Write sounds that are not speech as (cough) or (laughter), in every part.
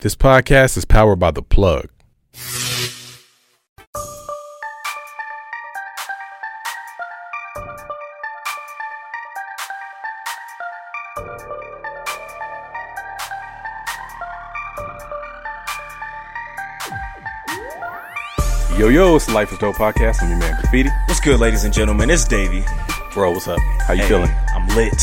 This podcast is powered by The Plug. Yo, yo, it's the Life is Dope podcast. I'm your man, Graffiti. What's good, ladies and gentlemen? It's Davey. Bro, what's up? How you Hey, feeling? I'm lit.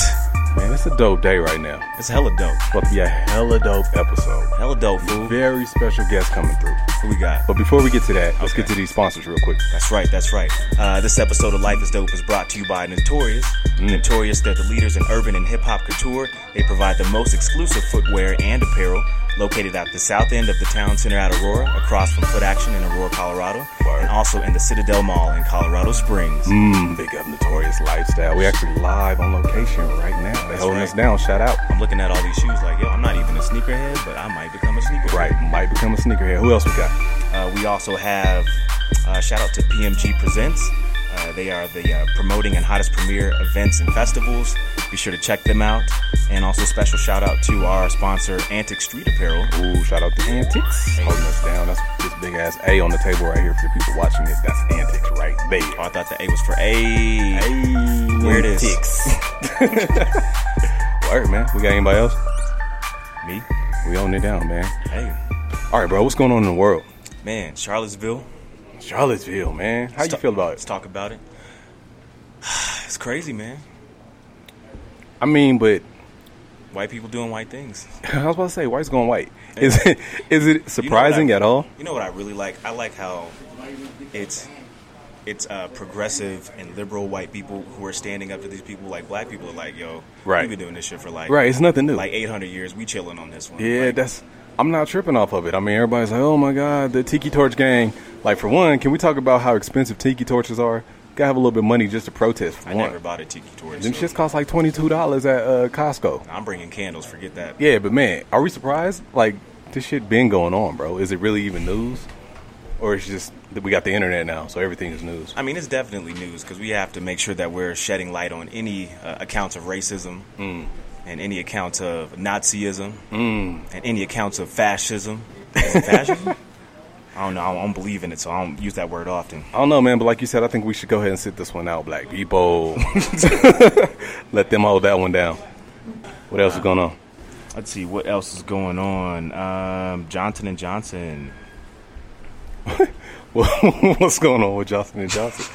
Man, it's a dope day right now. It's hella dope. It's about to be a hella dope episode. Hella dope, fool. Very special guest coming through. Who we got? But before we get to that, let's Okay. get to these sponsors real quick. That's right, that's right. Uh, this episode of Life is Dope is brought to you by Notorious. Notorious, they're the leaders in urban and hip hop couture. They provide the most exclusive footwear and apparel. Located at the south end of the town center at Aurora, across from Foot Action in Aurora, Colorado, Word. and also in the Citadel Mall in Colorado Springs. Mmm, big up Notorious Lifestyle. We actually live on location right now. They holding right. us down. Shout out. I'm looking at all these shoes like, yo, sneakerhead, but I might become a sneakerhead. Right, might become a sneakerhead. Who else we got? Uh, we also have uh, shout out to PMG Presents. Uh, they are the uh, promoting and hottest premiere events and festivals. Be sure to check them out. And also special shout out to our sponsor, Antic Street Apparel. Ooh, shout out to Antics. Holding us down. That's this big ass A on the table right here for the people watching this. That's Antics right Oh, there. I thought the A was for A. Hey, Where it is. Antics. (laughs) Word, man. We got anybody else? Me? We own it down, man. Hey, All right, bro. What's going on in the world? man, Charlottesville. Charlottesville, man. How you Let's feel about it? Let's talk about it. (sighs) It's crazy, man. I mean, but White people doing white things. (laughs) I was about to say, white's going white. Is it is it surprising You know at all? You know what I really like? I like how it's it's uh, progressive and liberal white people who are standing up to these people. Like black people are like, yo, Right. we've been doing this shit for like Right, it's nothing new. like 800 years. We chilling on this one. Yeah, Like, that's. I'm not tripping off of it. I mean, everybody's like, "Oh my god, the Tiki Torch gang!" Like, for one, can we talk about how expensive Tiki Torches are? Gotta have a little bit of money just to protest. For I one, never bought a tiki torch. them so shits cost like twenty two dollars at uh, Costco. I'm bringing candles. Forget that. Yeah, but man, are we surprised? Like, this shit been going on, bro. Is it really even news, or it's just that we got the internet now, so everything is news? I mean, it's definitely news because we have to make sure that we're shedding light on any uh, accounts of racism Mm. and any accounts of Nazism and any accounts of fascism. (laughs) Fascism? I don't know. I don't believe in it, so I don't use that word often. I don't know, man, but like you said, I think we should go ahead and sit this one out, black people. (laughs) Let them hold that one down. What else is going on? Let's see what else is going on. Um, Johnson and Johnson. (laughs) What's going on with Johnson and Johnson?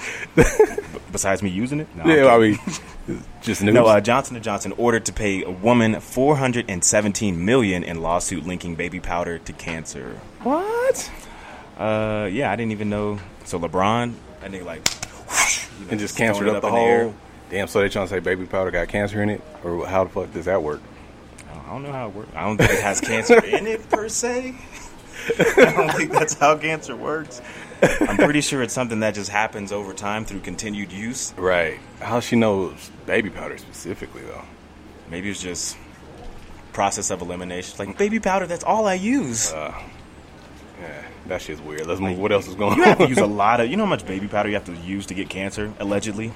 Besides me using it, no, Yeah, I mean, just news. no. Uh, Johnson and Johnson ordered to pay a woman 417 million in lawsuit linking baby powder to cancer. what? Uh, yeah, I didn't even know. So LeBron, that nigga like, you know, And just it up the air. Damn, so they trying to say baby powder got cancer in it, or how the fuck does that work? I don't know how it works. I don't think it has cancer (laughs) in it per se. (laughs) I don't think that's how cancer works. I'm pretty sure it's something that just happens over time through continued use. Right. How she knows baby powder specifically though? Maybe it's just process of elimination. Like baby powder, that's all I use. Uh, yeah, that shit's weird. Let's move. What else is going You on? have to use a (laughs) lot of. You know how much baby powder you have to use to get cancer? Allegedly,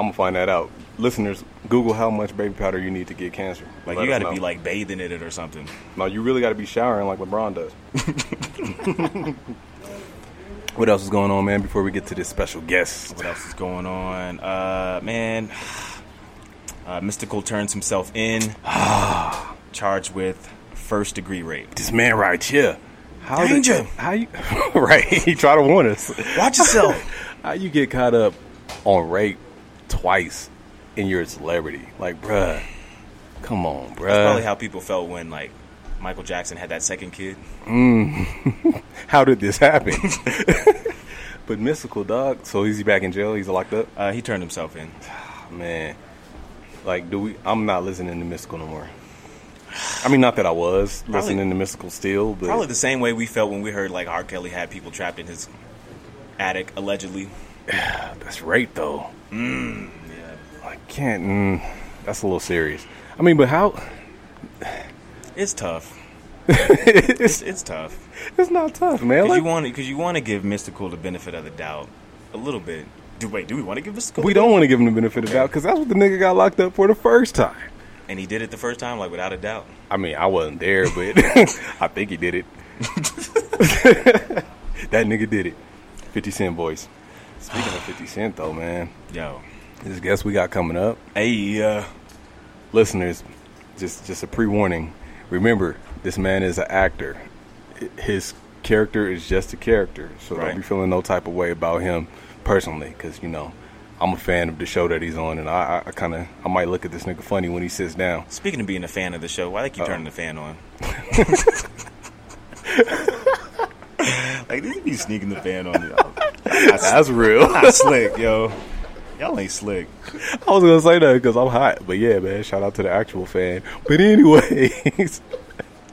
I'm gonna find that out. Listeners, Google how much baby powder you need to get cancer. like Let you got to be like bathing in it or something. No, you really got to be showering like LeBron does. (laughs) what else is going on, man? Before we get to this special guest, What else is going on? Uh, man, uh, Mystikal turns himself in, (sighs) charged with first degree rape. this man right here. How did- Danger. how you? (laughs) right, he tried to warn us. Watch yourself. (laughs) How you get caught up on rape twice and you're a celebrity? Like, bruh, come on, That's probably how people felt when like Michael Jackson had that second kid. (laughs) How did this happen? (laughs) but Mystikal dog. So is he back in jail? He's locked up. Uh, he turned himself in. Man, like, do we? I'm not listening to Mystikal no more. I mean, not that I was Probably- listening to Mystikal still, but Probably the same way we felt when we heard like R. Kelly had people trapped in his attic allegedly. (sighs) that's rape though. Yeah. I can't. Mm, that's a little serious. I mean, but how? (sighs) It's tough. it's, (laughs) It's it's tough. it's not tough, man. Because Like, you want because you want to give Mystikal the benefit of the doubt a little bit. Do wait? Do we want to give Mystikal? We don't want to give him the benefit of the doubt because that's what the nigga got locked up for the first time. And he did it the first time, like without a doubt. I mean, I wasn't there, but (laughs) (laughs) I think he did it. that nigga did it. 50 Cent voice. Speaking of 50 Cent, though, man, Yo, this guest we got coming up, hey, uh, listeners, just just a pre-warning. Remember, this man is an actor. His character is just a character, so Right. don't be feeling no type of way about him personally, because you know I'm a fan of the show that he's on, and I, I, I kind of I might look at this nigga funny when he sits down. speaking of being a fan of the show, why they keep turning the fan on? (laughs) (laughs) like they be sneaking the fan on. That's real. Not slick, yo. (laughs) Y'all ain't slick. I was gonna say that because I'm hot, but yeah, man. Shout out to the actual fan. But anyways,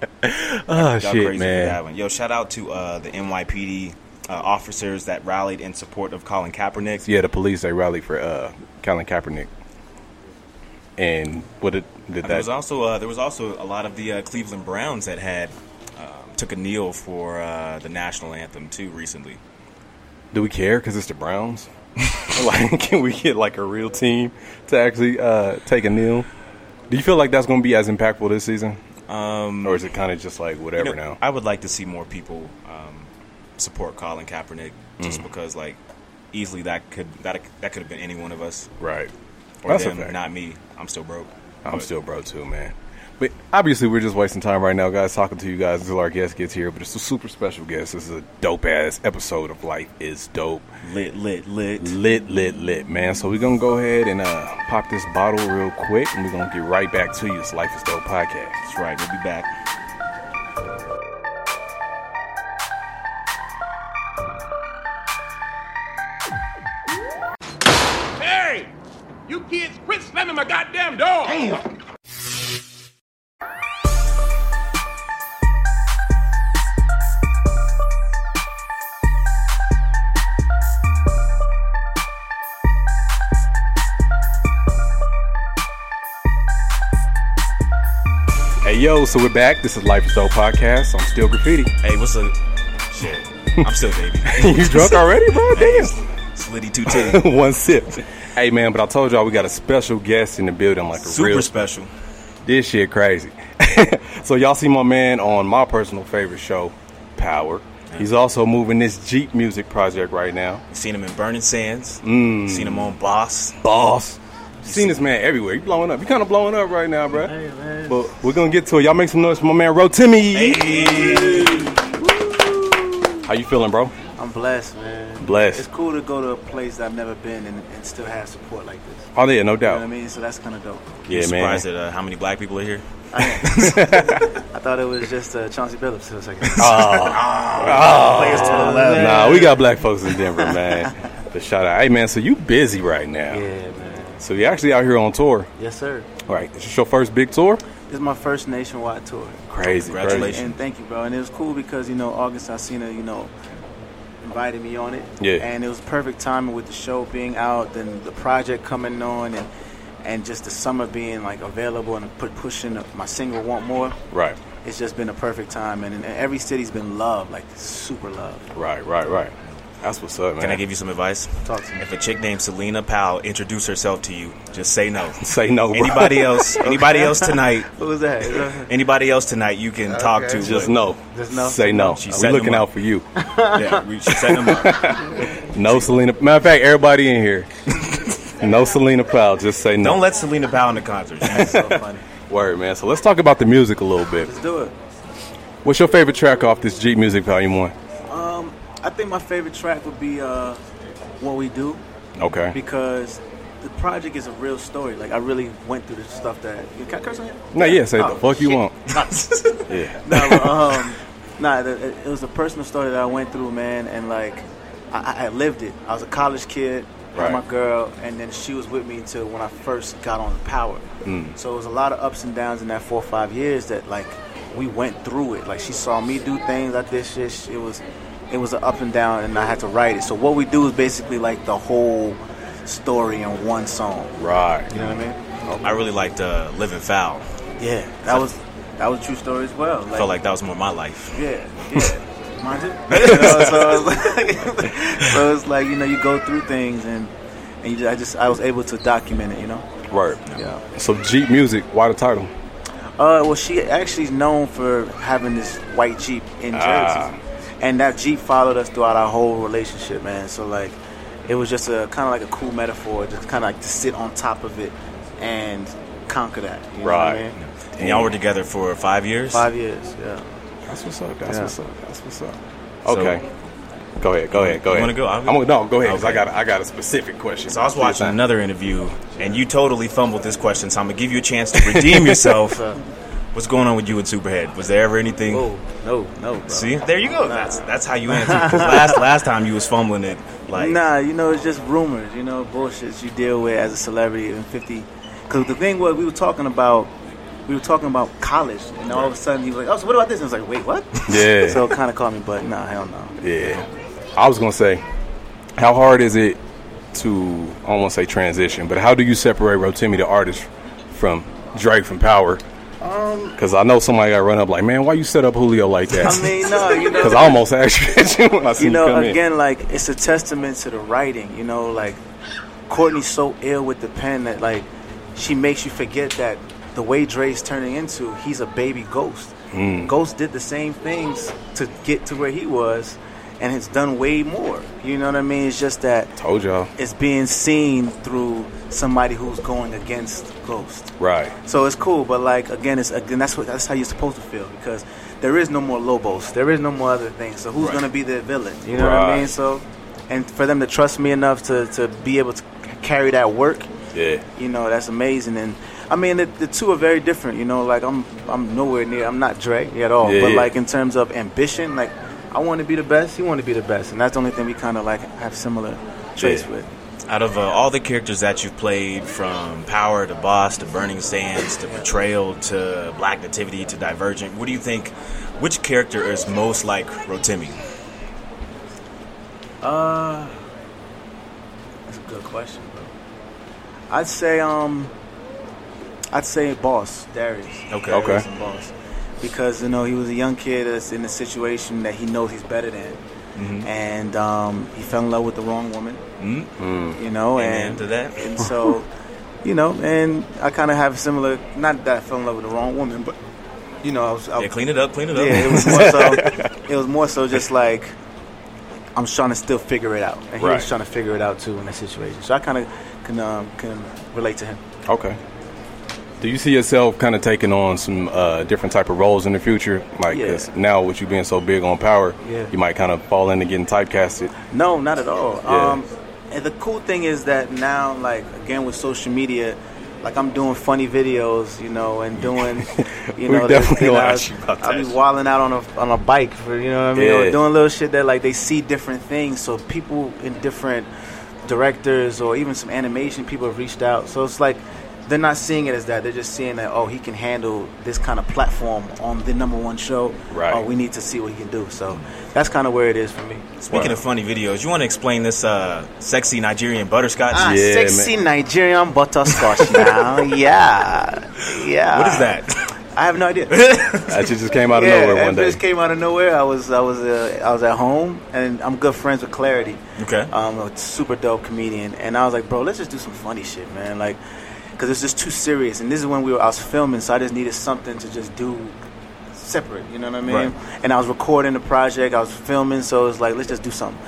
(laughs) oh shit, that man. Yo, shout out to uh, the NYPD uh, officers that rallied in support of Colin Kaepernick. Yeah, the police they rallied for uh, Colin Kaepernick, and what did did There was that? also uh, there was also a lot of the uh, Cleveland Browns that had um, took a kneel for uh, the national anthem too recently. Do we care because it's the Browns? (laughs) like, can we get like a real team to actually uh, take a kneel? Do you feel like that's gonna be as impactful this season, Um, or is it kind of just like you whatever know, now? I would like to see more people um, support Colin Kaepernick, just because like easily that could that that could have been any one of us right. or That's them, not me. I'm still broke. I'm But- still bro too, man. But obviously, we're just wasting time right now, guys, talking to you guys until our guest gets here. But it's a super special guest. This is a dope ass episode of Life is Dope. lit, lit, lit. Lit, lit, lit, man. So we're gonna go ahead and uh, pop this bottle real quick, and we're gonna get right back to you. It's Life is Dope podcast. That's right. We'll be back. Yo, so we're back. This is Life is Dope podcast. I'm still graffiti. Hey, what's up? Shit, I'm still baby. (laughs) you drunk already, bro? Damn. Slitty two (laughs) titty. One sip. Hey, man, but I told y'all we got a special guest in the building, like a Super real special. This shit crazy. (laughs) so y'all see my man on my personal favorite show, Power. He's also moving this Jeep music project right now. Seen him in Burning Sands. Mm. Seen him on Boss. Boss. Seen this man everywhere. You blowing up. You kind of blowing up right now, bro. Hey, man. But we're gonna get to it. Y'all make some noise for my man Rotimi. How you feeling, bro? I'm blessed, man. Blessed. It's cool to go to a place that I've never been and, and still have support like this. Oh yeah, no doubt. You know what I mean? So that's kind of dope. Yeah, You man. surprised at uh, how many black people are here? I (laughs) thought it was just uh, Chauncey Billups for a second. (laughs) Oh. Players to the left. Nah, we got black folks in Denver, man. the shout out. Hey man, so you busy right now. Yeah, man. So you're actually out here on tour. Yes, sir. All right, this is your first big tour? This is my first nationwide tour. Crazy, Congratulations. And thank you, bro. And it was cool because, you know, August Alsina, you know, invited me on it. Yeah. And it was perfect timing with the show being out, then the project coming on, and and just the summer being like available and put pushing my single "Want More." Right, It's just been a perfect time, and, and every city's been loved, like super loved. right, right, right. That's what's up, man. Can I give you some advice? Talk to me. If a chick named Selena Powell introduce herself to you, just say no. (laughs) say no, bro. Anybody else? (laughs) Anybody else tonight? (laughs) Who was that- Anybody else tonight you can talk to? Just no. Just no? Say no. She we set looking out for you. Yeah, we should set them up. No Selena. Matter of fact, everybody in here. no Selena Powell. Just say no. Don't let Selena Powell in the concert. That's so funny. Word, man. So let's talk about the music a little bit. Let's do it. What's your favorite track off this Jeep Music Volume One? I think my favorite track would be uh, "What We Do" Okay. because the project is a real story. Like I really went through the stuff that. Can I curse on here? No, yeah. Say Oh, the fuck you want. (laughs) (laughs) Yeah. (laughs) no, but, um, nah, the, it it was a personal story that I went through, man, and like I, I- I lived it. I was a college kid, Right. my girl, and then she was with me until when I first got on the power. Mm. So it was a lot of ups and downs in that four or five years that like we went through it. Like she saw me do things, I did shit. It was it was an up and down, and I had to write it. So what we do is basically like the whole story in one song. Right. You know what I mean? I really liked uh, Living Foul. Yeah, that was that was a true story as well. I felt like that was more my life. Yeah, yeah. (laughs) Mind you? You (laughs) know, (laughs) so, it's like, so it's like you know you go through things and and you just, I just I was able to document it. You know. Right. Yeah. So Jeep Music, why the title? Uh, well, she actually is known for having this white Jeep in Jersey, Ah. And that Jeep followed us throughout our whole relationship, man. So like, it was just a kind of like a cool metaphor, just kind of like to sit on top of it and conquer that. You know what I Right. mean? And y'all were together for five years. Five years, yeah. That's what's up. That's Yeah. what's up. That's what's up. So- Okay. go ahead. Go ahead. Go You ahead. wanna go? I'll I'm gonna, no, go ahead. 'cause I got I got a specific question. So I was watching another interview, and you totally fumbled this question. So I'm gonna give you a chance to redeem yourself. (laughs) What's going on with you and Superhead? Was there ever anything? Oh no, no, bro. See, there you go. That's that's how you (laughs) answer. 'Cause last last time you was fumbling it like nah, you know, it's just rumors, you know, bullshit you deal with as a celebrity in 50. Because the thing was, we were talking about, we were talking about college, and all of a sudden he was like, oh, so what about this? And I was like, wait, what? Yeah. (laughs) so it kind of caught me, but nah, hell no. Yeah. I was gonna say, how hard is it to I don't want to say transition, but how do you separate Rotimi the artist from Dre from Power? Because I know somebody got run up like, man, why you set up Julio like that? Um, I mean, no, you (laughs) know, Because I almost asked you (laughs) when I see you you, know, come in. again, like it's a testament to the writing. You know, like Courtney's so ill with the pen that like she makes you forget that the way Dre's turning into, he's a baby ghost. Mm. Ghost did the same things to get to where he was, and has done way more. You know what I mean? It's just that Told y'all. it's being seen through somebody who's going against Ghost. Right. So it's cool, but like again, it's again that's what that's how you're supposed to feel because there is no more Lobos, there is no more other things. So who's Right. gonna be the villain? You know what I mean? So, and for them to trust me enough to to be able to carry that work, Yeah. you know, that's amazing. And I mean, the, the two are very different. You know, like I'm I'm nowhere near. I'm not Dre at all. Yeah, but yeah. like in terms of ambition, like I want to be the best. He want to be the best, and that's the only thing we kind of like have similar traits Yeah. with. Out of uh, all the characters that you've played, from Power to Boss to Burning Sands to Betrayal to Black Nativity to Divergent, what do you think? Which character is most like Rotimi? Uh, that's a good question, bro. I'd say um, I'd say boss Darius. Okay. Okay. Darius and boss, because you know he was a young kid that's in a situation that he knows he's better than, Mm-hmm. and um, he fell in love with the wrong woman. Mm. You know, Amen and to that. and so, (laughs) you know, and I kind of have a similar. Not that I fell in love with the wrong woman, but you know, I was. I, Yeah, clean it up, clean it up. yeah, it was more so. (laughs) it was more so just like I'm trying to still figure it out, and he Right. was trying to figure it out too in that situation. So I kind of can um, can relate to him. Okay. Do you see yourself kind of taking on some uh, different type of roles in the future? Like Yeah. now, with you being so big on power, Yeah. you might kind of fall into getting typecasted. No, not at all. Yeah. Um, and the cool thing is that now, like again with social media, like I'm doing funny videos, you know, and doing, (laughs) you know, definitely you know, ask you about I'll be wilding out on a on a bike for you know what I mean, or doing little shit that like they see different things. So people in different directors or even some animation people have reached out. So it's like they're not seeing it as that. They're just seeing that oh he can handle this kind of platform on the number one show. Right. Oh, we need to see what he can do. So that's kind of where it is for me. Speaking of funny videos, you want to explain this uh, sexy Nigerian butterscotch? Ah, Yeah, sexy Nigerian butterscotch now. (laughs) yeah. Yeah. What is that? I have no idea. (laughs) That just came out of yeah, nowhere one day. just came out of nowhere. I was I was uh, I was at home and I'm good friends with Clarity. Okay. Um, a super dope comedian, and I was like, bro, let's just do some funny shit, man. Like, because it's just too serious. And this is when we were I was filming, so I just needed something to just do separate. You know what I mean? Right. And I was recording the project, I was filming, so it was like, let's just do something.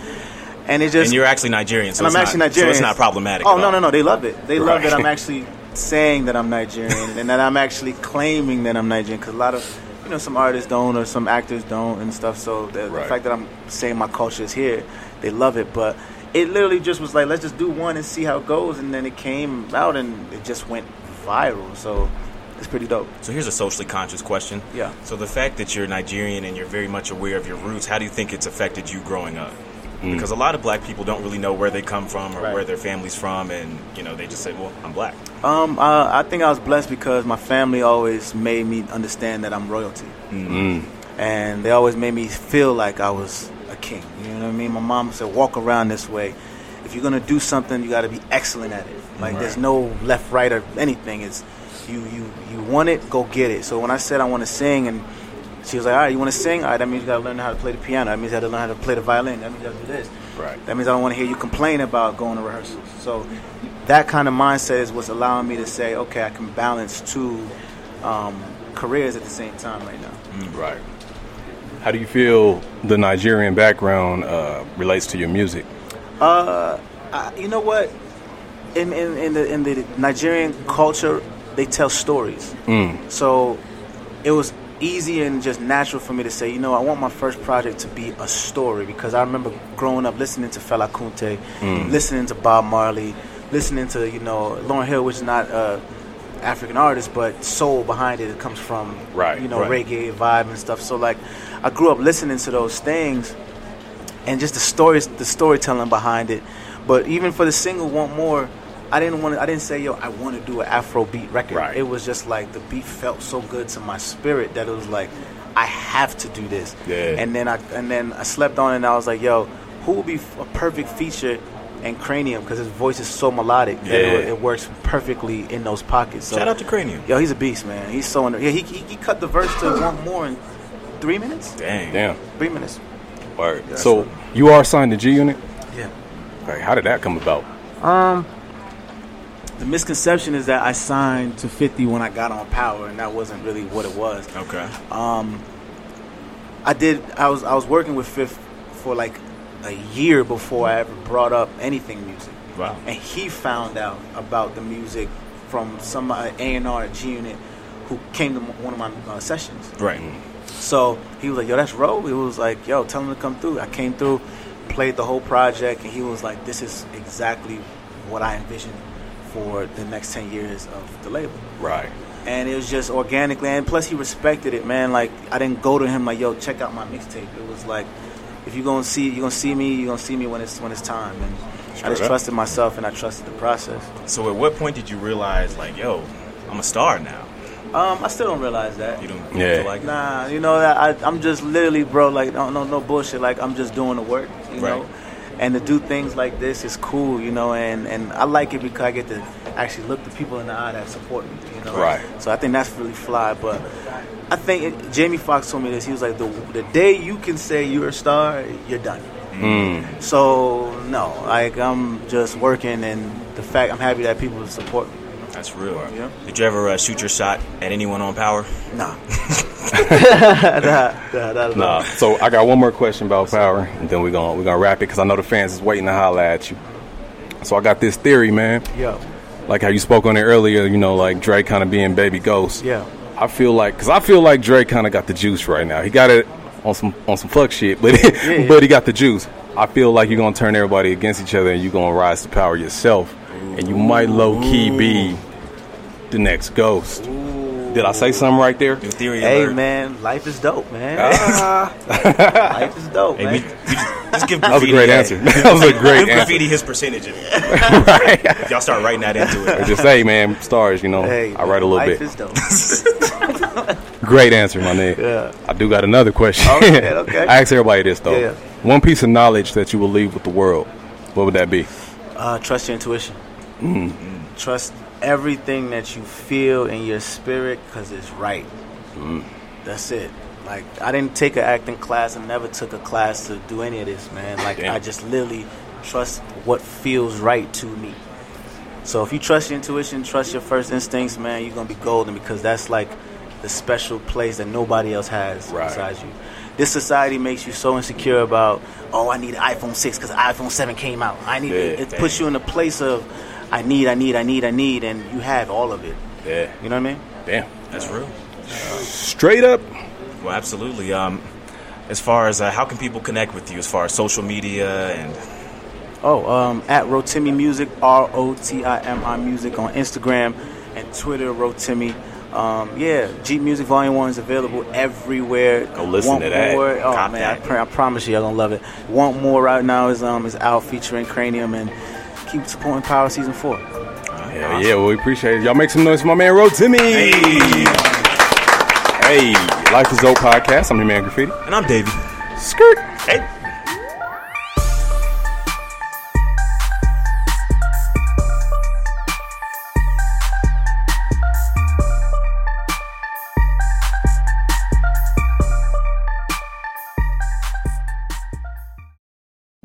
And it just and you're actually Nigerian, so and it's I'm not, actually Nigerian. So it's not problematic. Oh no, no, no! They love it. They love that I'm actually saying that I'm Nigerian and that I'm actually claiming that I'm Nigerian. Because a lot of, you know, some artists don't or some actors don't and stuff. So the, the fact that I'm saying my culture is here, they love it. But it literally just was like, let's just do one and see how it goes. And then it came out and it just went viral. So it's pretty dope. So here's a socially conscious question. Yeah. So the fact that you're Nigerian and you're very much aware of your roots, how do you think it's affected you growing up? Because a lot of black people don't really know where they come from or Right. where their family's from, and you know they just say, "Well, I'm black." Um, uh, I think I was blessed because my family always made me understand that I'm royalty, and they always made me feel like I was a king. You know what I mean? My mom said, "Walk around this way. If you're gonna do something, you got to be excellent at it. Like there's no left, right, or anything. It's you, you, you want it, go get it." So when I said I want to sing, and she was like, "All right, you want to sing? All right, that means you got to learn how to play the piano. That means you got to learn how to play the violin. That means you got to do this." Right. That means I don't want to hear you complain about going to rehearsals. So that kind of mindset is what's allowing me to say, okay, I can balance two um, careers at the same time right now. Right. How do you feel the Nigerian background uh, relates to your music? Uh, I, you know what? In, in in the in the Nigerian culture, they tell stories. Mm. So it was easy and just natural for me to say, you know, I want my first project to be a story because I remember growing up listening to Fela Kuti, Mm. listening to Bob Marley, listening to you know Lauryn Hill, which is not a African artist, but soul behind it. It comes from Right, you know right. reggae vibe and stuff. So like, I grew up listening to those things and just the stories, the storytelling behind it. But even for the single "Want More," I didn't want to. I didn't say, "Yo, I want to do an Afro beat record." Right. It was just like the beat felt so good to my spirit that it was like, I have to do this. Yeah. And then I and then I slept on it and I was like, "Yo, who would be a perfect feature?" And Kranium, because his voice is so melodic that it, it works perfectly in those pockets. So, Shout out to Kranium. Yo, he's a beast, man. He's so under. Yeah, he, he, he cut the verse to one More" in three minutes. Dang. Damn. Three minutes. Word. So you are signed to G Unit. Yeah. Like, how did that come about? Um, the misconception is that I signed to 50 when I got on Power, and that wasn't really what it was. Okay. Um, I did. I was I was working with Fifth for like a year before I ever brought up anything music, Wow. and he found out about the music from some A and R at G Unit who came to one of my uh, sessions. Right. So he was like, "Yo, that's Ro." He was like, "Yo, tell him to come through." I came through, played the whole project, and he was like, "This is exactly what I envisioned for the next ten years of the label." Right. And it was just organically, and plus he respected it, man. Like I didn't go to him like, "Yo, check out my mixtape." It was like, if you're gonna see, you're gonna see me. You're gonna see me when it's when it's time. And I just up. trusted myself, and I trusted the process. So at what point did you realize, like, yo, I'm a star now? Um, I still don't realize that. You don't Yeah. feel like Nah, you know that I, I'm just literally, bro. Like no, no, no bullshit. Like I'm just doing the work, you Right. know. And to do things like this is cool, you know. And and I like it because I get to actually look the people in the eye that support me, you know. Right. So I think that's really fly. But I think it, Jamie Foxx told me this. He was like, the the day you can say you're a star, you're done. Mm. So no, like I'm just working, and the fact I'm happy that people support me. That's real. Yeah. Did you ever uh, shoot your shot at anyone on Power? Nah. (laughs) (laughs) nah, nah, nah, nah, Nah. So I got one more question about power, and then we're gonna we're gonna wrap it because I know the fans is waiting to holler at you. So I got this theory, man. Yo, Like how you spoke on it earlier. You know, like Dre kind of being baby ghost. yeah. I feel like because I feel like Dre kind of got the juice right now. He got it on some on some fuck shit, but yeah. but he got the juice. I feel like you're gonna turn everybody against each other, and you're gonna rise to power yourself, and you might low key be the next ghost. Did I say something right there? New theory Hey alert. man, life is dope, man. Ah. (laughs) life is dope, Hey, man. we, we just, just give (laughs) That was a great answer. (laughs) That was a Give great answer. graffiti his percentage of it. right. Y'all start writing that into it. Just say, man, stars. You know, Hey, I write a little life bit. is dope. Great answer, my nigga. Yeah. I do got another question. Okay, okay. I ask everybody this though. Yeah. One piece of knowledge that you will leave with the world. What would that be? Uh, trust your intuition. Mm. Trust everything that you feel in your spirit because it's right. Mm. That's it. Like I didn't take an acting class. I never took a class to do any of this, man. Like Damn. I just literally trust what feels right to me. So if you trust your intuition, trust your first instincts, man, you're gonna be golden because that's like the special place that nobody else has Right. besides you. This society makes you so insecure about, oh, I need an iPhone six because iPhone seven came out. I need Yeah, it. puts you in a place of, I need, I need, I need, I need, and you have all of it. Yeah. You know what I mean? Damn. That's real. Straight up. Well, absolutely. Um, as far as uh, how can people connect with you, as far as social media and Oh, um, at Rotimi Music, R O T I M I Music on Instagram and Twitter, Rotimi. Um, yeah, Jeep Music Volume 1 is available everywhere. Go listen Want to that. More, oh, Cop man, I, pr- I promise you, y'all gonna love it. Want More right now is um is out featuring Kranium and keep supporting Power Season 4. Yeah, yeah. Well, we appreciate it. Y'all make some noise for my man, Rotimi. Hey. Life is Dope podcast. I'm your man, Graffiti. and I'm Davey. Skirt. Hey.